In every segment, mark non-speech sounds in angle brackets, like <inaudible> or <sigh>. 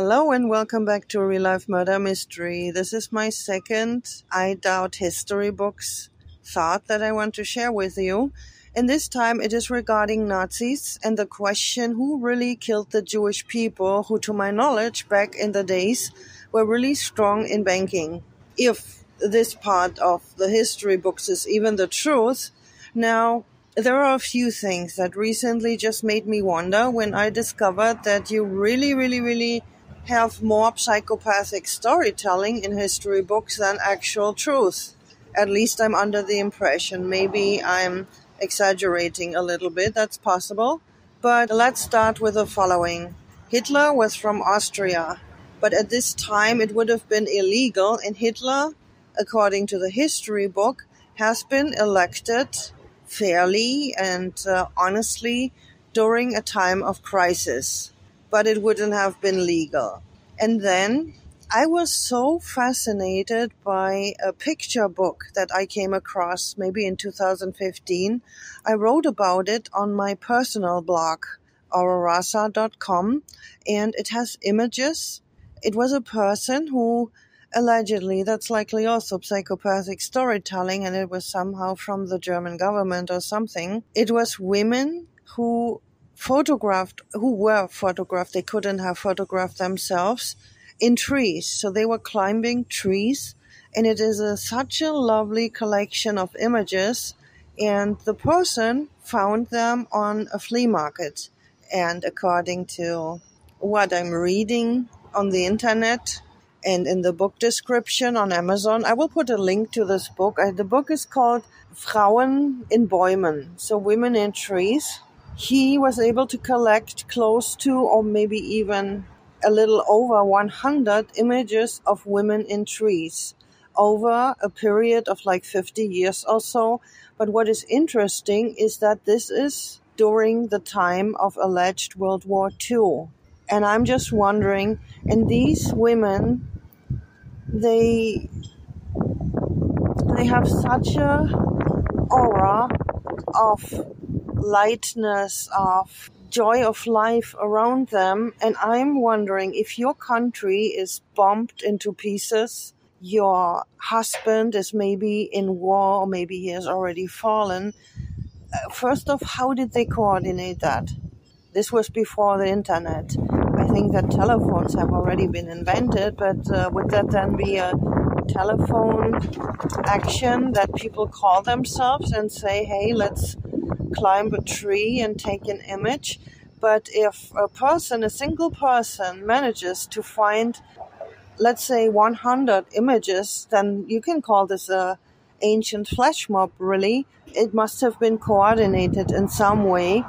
Hello and welcome back to Real Life Murder Mystery. This is my second I Doubt History Books thought that I want to share with you. And this time it is regarding Nazis and the question who really killed the Jewish people who, to my knowledge, back in the days were really strong in banking. If this part of the history books is even the truth. Now, there are a few things that recently just made me wonder when I discovered that you really, really, really have more psychopathic storytelling in history books than actual truth. At least I'm under the impression. Maybe I'm exaggerating a little bit, that's possible. But let's start with the following Hitler was from Austria, but at this time it would have been illegal, and Hitler, according to the history book, has been elected fairly and uh, honestly during a time of crisis but it wouldn't have been legal. And then I was so fascinated by a picture book that I came across maybe in 2015. I wrote about it on my personal blog, aurorasa.com, and it has images. It was a person who allegedly, that's likely also psychopathic storytelling, and it was somehow from the German government or something. It was women who photographed, who were photographed, they couldn't have photographed themselves in trees. So they were climbing trees and it is a, such a lovely collection of images. And the person found them on a flea market. And according to what I'm reading on the internet and in the book description on Amazon, I will put a link to this book. Uh, the book is called Frauen in Bäumen, so women in trees he was able to collect close to, or maybe even a little over 100 images of women in trees over a period of like 50 years or so. But what is interesting is that this is during the time of alleged World War II. And I'm just wondering, and these women, they they have such a aura of lightness, of joy of life around them. And I'm wondering if your country is bombed into pieces, your husband is maybe in war, or maybe he has already fallen. Uh, first off, how did they coordinate that? This was before the internet. I think that telephones have already been invented, but uh, would that then be a telephone action that people call themselves and say, hey, let's climb a tree and take an image. But if a person, a single person, manages to find, let's say, 100 images, then you can call this a ancient flash mob, really. It must have been coordinated in some way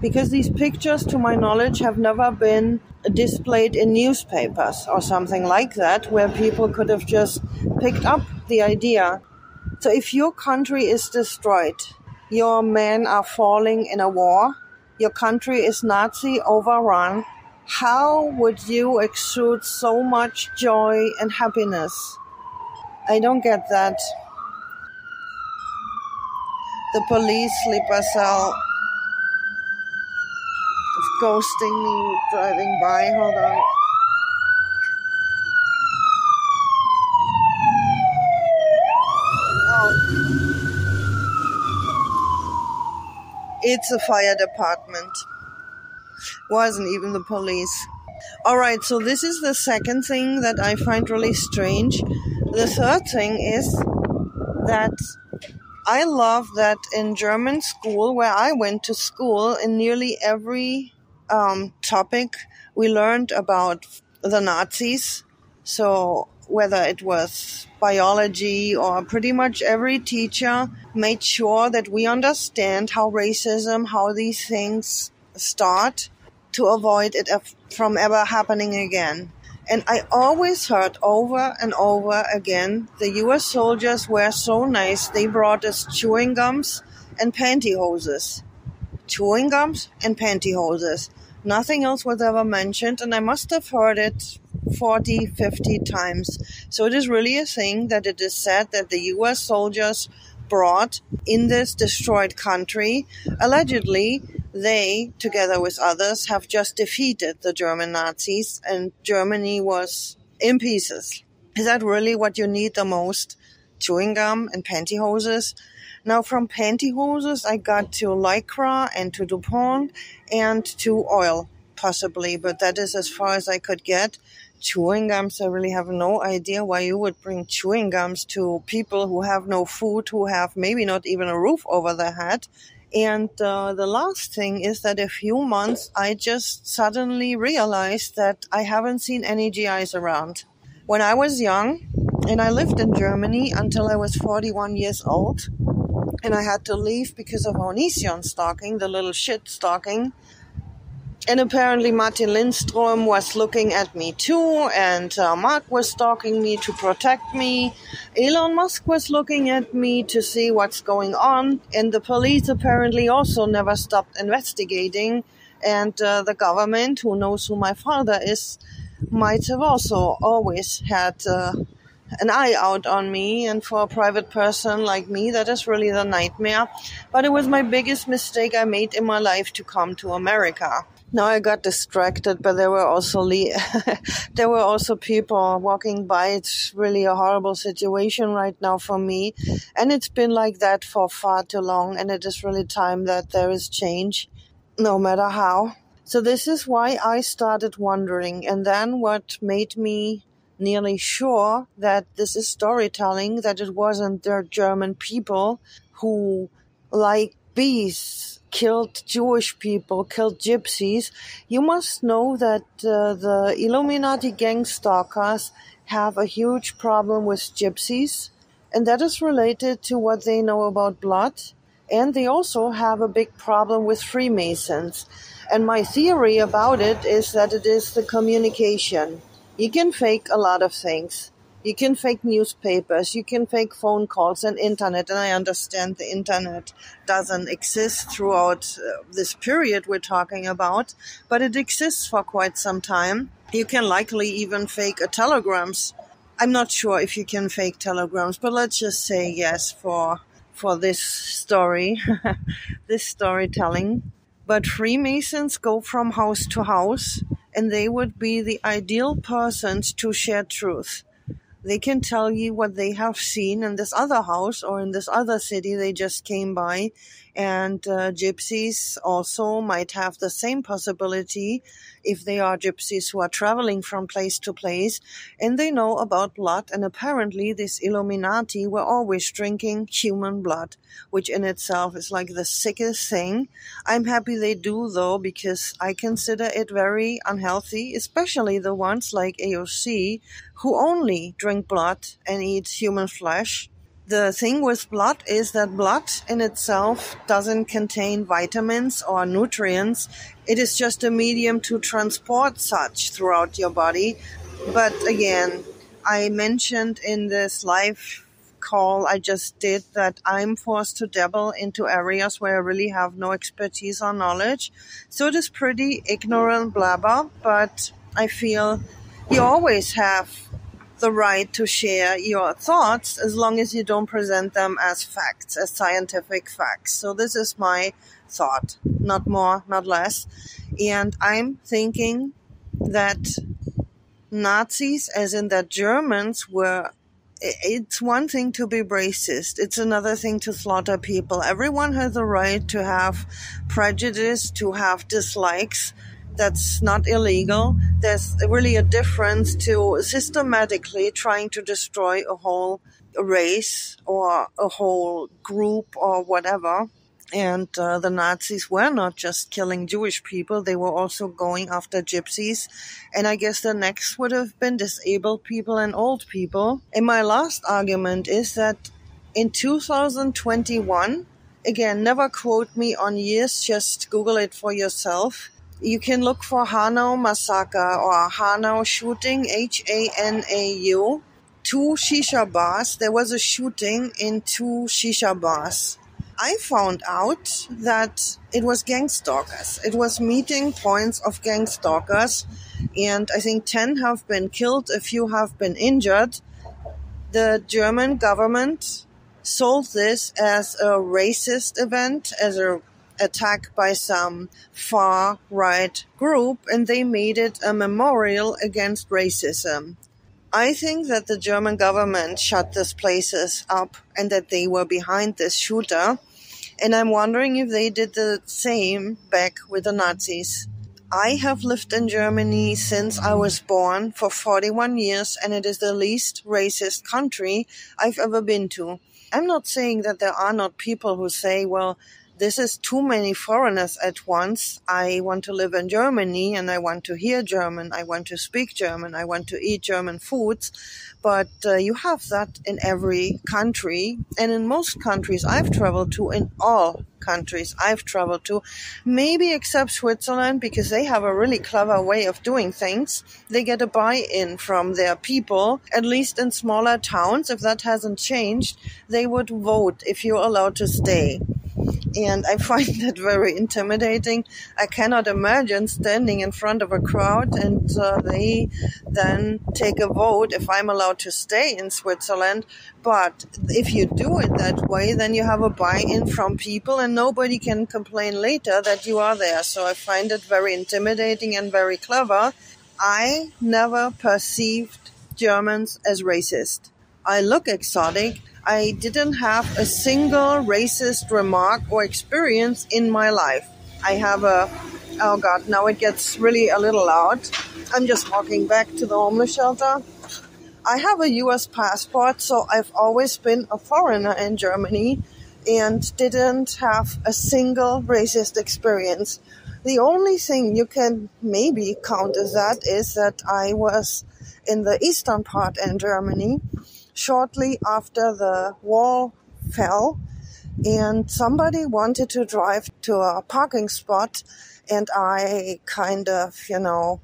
because these pictures, to my knowledge, have never been displayed in newspapers or something like that, where people could have just picked up the idea. So if your country is destroyed, your men are falling in a war. Your country is Nazi overrun. How would you exude so much joy and happiness? I don't get that. The police sleeper cell is ghosting me driving by. Hold on. It's a fire department. Wasn't even the police. Alright, so this is the second thing that I find really strange. The third thing is that I love that in German school, where I went to school, in nearly every um, topic, we learned about the Nazis. So whether it was biology or pretty much every teacher made sure that we understand how racism, how these things start to avoid it from ever happening again. And I always heard over and over again the US soldiers were so nice, they brought us chewing gums and pantyhoses. Chewing gums and pantyhoses. Nothing else was ever mentioned, and I must have heard it 40, 50 times. So it is really a thing that it is said that the US soldiers brought in this destroyed country. Allegedly, they, together with others, have just defeated the German Nazis and Germany was in pieces. Is that really what you need the most? Chewing gum and pantyhoses? Now from pantyhoses, I got to Lycra and to DuPont and to oil, possibly, but that is as far as I could get. Chewing gums, I really have no idea why you would bring chewing gums to people who have no food, who have maybe not even a roof over their head. And uh, the last thing is that a few months I just suddenly realized that I haven't seen any GIs around. When I was young, and I lived in Germany until I was 41 years old, and I had to leave because of Onision stalking, the little shit stalking. And apparently Martin Lindstrom was looking at me too, and uh, Mark was stalking me to protect me. Elon Musk was looking at me to see what's going on, and the police apparently also never stopped investigating. And uh, the government, who knows who my father is, might have also always had uh, an eye out on me. And for a private person like me, that is really the nightmare. But it was my biggest mistake I made in my life to come to America. Now I got distracted, but there were also le- <laughs> there were also people walking by. It's really a horrible situation right now for me, and it's been like that for far too long. And it is really time that there is change, no matter how. So this is why I started wondering, and then what made me nearly sure that this is storytelling, that it wasn't the German people who, like beasts, killed Jewish people, killed gypsies, you must know that uh, the Illuminati gang stalkers have a huge problem with gypsies, and that is related to what they know about blood. And they also have a big problem with Freemasons. And my theory about it is that it is the communication. You can fake a lot of things you can fake newspapers, you can fake phone calls and internet. And I understand the internet doesn't exist throughout uh, this period we're talking about, but it exists for quite some time. You can likely even fake a telegrams. I'm not sure if you can fake telegrams, but let's just say yes for for this story, <laughs> this storytelling. But Freemasons go from house to house, and they would be the ideal persons to share truth they can tell you what they have seen in this other house or in this other city they just came by and uh, gypsies also might have the same possibility if they are gypsies who are traveling from place to place and they know about blood. And apparently, this Illuminati were always drinking human blood, which in itself is like the sickest thing. I'm happy they do though, because I consider it very unhealthy, especially the ones like AOC who only drink blood and eat human flesh the thing with blood is that blood in itself doesn't contain vitamins or nutrients. It is just a medium to transport such throughout your body. But again, I mentioned in this live call I just did that I'm forced to dabble into areas where I really have no expertise or knowledge. So it is pretty ignorant blabber, but I feel you always have the right to share your thoughts as long as you don't present them as facts, as scientific facts. So this is my thought, not more, not less. And I'm thinking that Nazis, as in that Germans were it's one thing to be racist. It's another thing to slaughter people. Everyone has a right to have prejudice, to have dislikes, that's not illegal. There's really a difference to systematically trying to destroy a whole race or a whole group or whatever. And uh, the Nazis were not just killing Jewish people, they were also going after gypsies. And I guess the next would have been disabled people and old people. And my last argument is that in 2021, again, never quote me on years, just Google it for yourself you can look for Hanau massacre or Hanau shooting, H-A-N-A-U. Two shisha bars. There was a shooting in two shisha bars. I found out that it was gang stalkers. It was meeting points of gang stalkers, and I think 10 have been killed, a few have been injured. The German government sold this as a racist event, as a attack by some far right group and they made it a memorial against racism. I think that the German government shut these places up and that they were behind this shooter. And I'm wondering if they did the same back with the Nazis. I have lived in Germany since I was born for 41 years and it is the least racist country I've ever been to. I'm not saying that there are not people who say, well, this is too many foreigners at once. I want to live in Germany and I want to hear German. I want to speak German. I want to eat German foods. But uh, you have that in every country. And in most countries I've traveled to, in all countries I've traveled to, maybe except Switzerland because they have a really clever way of doing things. They get a buy-in from their people, at least in smaller towns. If that hasn't changed, they would vote if you're allowed to stay and I <laughs> find that very intimidating. I cannot imagine standing in front of a crowd and uh, they then take a vote if I'm allowed to stay in Switzerland. But if you do it that way, then you have a buy-in from people and nobody can complain later that you are there. So I find it very intimidating and very clever. I never perceived Germans as racist. I look exotic. I didn't have a single racist remark or experience in my life. I have a, oh God, now it gets really a little loud. I'm just walking back to the homeless shelter. I have a US passport, so I've always been a foreigner in Germany and didn't have a single racist experience. The only thing you can maybe count as that is that I was in the eastern part in Germany shortly after the wall fell and somebody wanted to drive to a parking spot and I kind of, you know,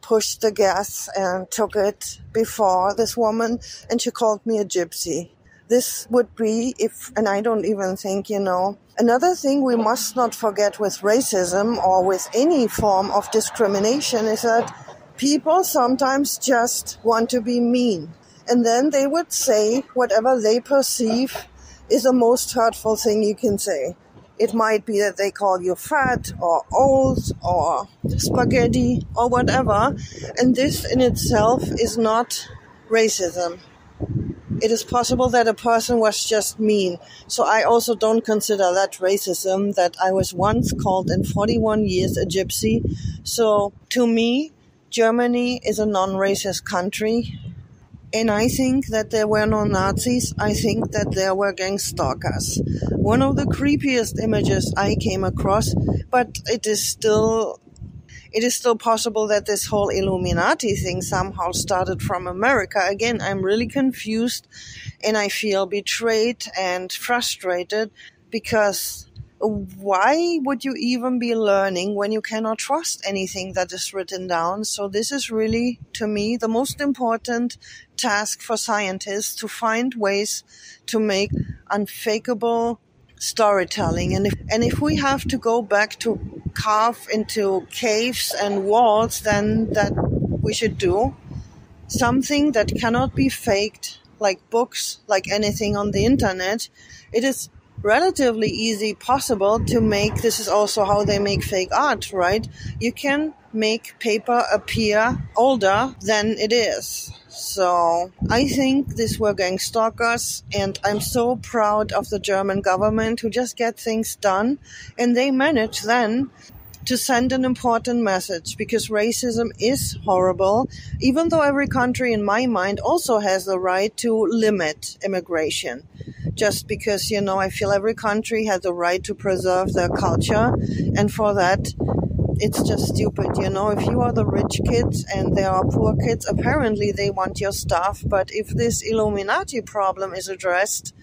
pushed the gas and took it before this woman and she called me a gypsy. This would be if, and I don't even think, you know, another thing we must not forget with racism or with any form of discrimination is that people sometimes just want to be mean and then they would say whatever they perceive is the most hurtful thing you can say. It might be that they call you fat or old or spaghetti or whatever. And this in itself is not racism. It is possible that a person was just mean. So I also don't consider that racism that I was once called in 41 years a gypsy. So to me, Germany is a non-racist country and I think that there were no Nazis. I think that there were gang stalkers. One of the creepiest images I came across, but it is still it is still possible that this whole Illuminati thing somehow started from America. Again, I'm really confused and I feel betrayed and frustrated because why would you even be learning when you cannot trust anything that is written down? So this is really, to me, the most important task for scientists to find ways to make unfakeable storytelling. And if, and if we have to go back to carve into caves and walls, then that we should do something that cannot be faked, like books, like anything on the internet. It is relatively easy possible to make this is also how they make fake art right? You can make paper appear older than it is. So I think these were gang stalkers, and I'm so proud of the German government who just get things done, and they manage then to send an important message because racism is horrible, even though every country in my mind also has the right to limit immigration. Just because, you know, I feel every country has the right to preserve their culture, and for that, it's just stupid, you know. If you are the rich kids and there are poor kids, apparently they want your stuff. But if this Illuminati problem is addressed,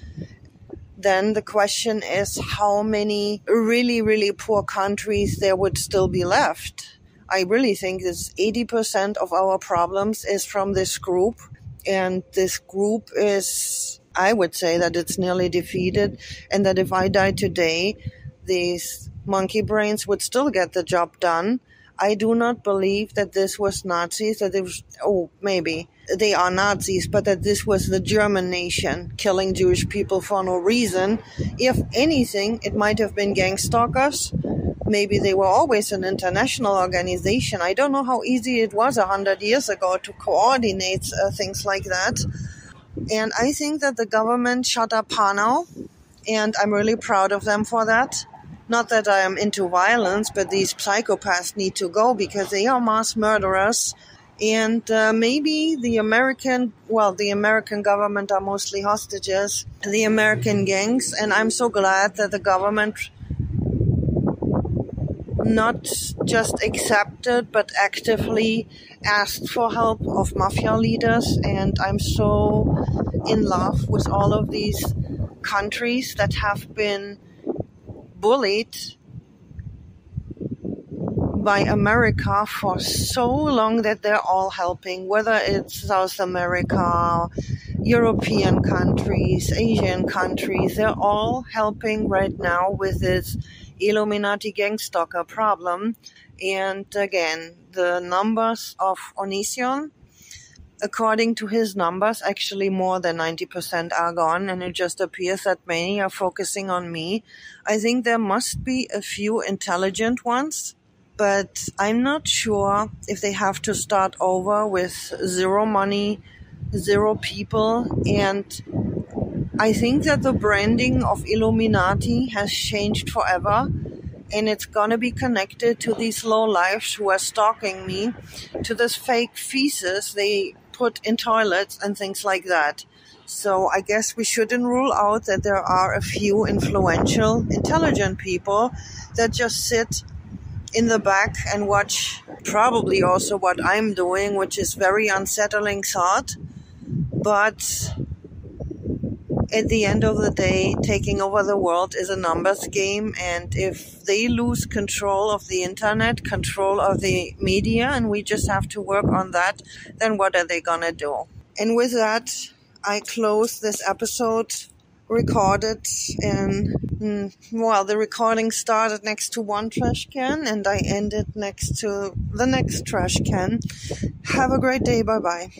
then the question is how many really, really poor countries there would still be left. I really think this 80% of our problems is from this group. And this group is, I would say that it's nearly defeated and that if I die today, these monkey brains would still get the job done. I do not believe that this was Nazis, that it was, oh, maybe they are Nazis, but that this was the German nation killing Jewish people for no reason. If anything, it might have been gang stalkers. Maybe they were always an international organization. I don't know how easy it was a hundred years ago to coordinate uh, things like that. And I think that the government shut up Hanau, and I'm really proud of them for that. Not that I am into violence, but these psychopaths need to go because they are mass murderers. And uh, maybe the American, well, the American government are mostly hostages, the American gangs. And I'm so glad that the government not just accepted but actively asked for help of mafia leaders and i'm so in love with all of these countries that have been bullied by America for so long that they're all helping, whether it's South America, European countries, Asian countries, they're all helping right now with this Illuminati gang stalker problem. And again, the numbers of Onision according to his numbers, actually more than 90% are gone, and it just appears that many are focusing on me. I think there must be a few intelligent ones, but I'm not sure if they have to start over with zero money, zero people, and I think that the branding of Illuminati has changed forever and it's gonna be connected to these low lives who are stalking me, to this fake feces they put in toilets and things like that. So I guess we shouldn't rule out that there are a few influential, intelligent people that just sit in the back and watch probably also what I'm doing, which is very unsettling thought. But at the end of the day, taking over the world is a numbers game. And if they lose control of the internet, control of the media, and we just have to work on that, then what are they going to do? And with that, I close this episode recorded in, mm, well, the recording started next to one trash can and I ended next to the next trash can. Have a great day. Bye bye.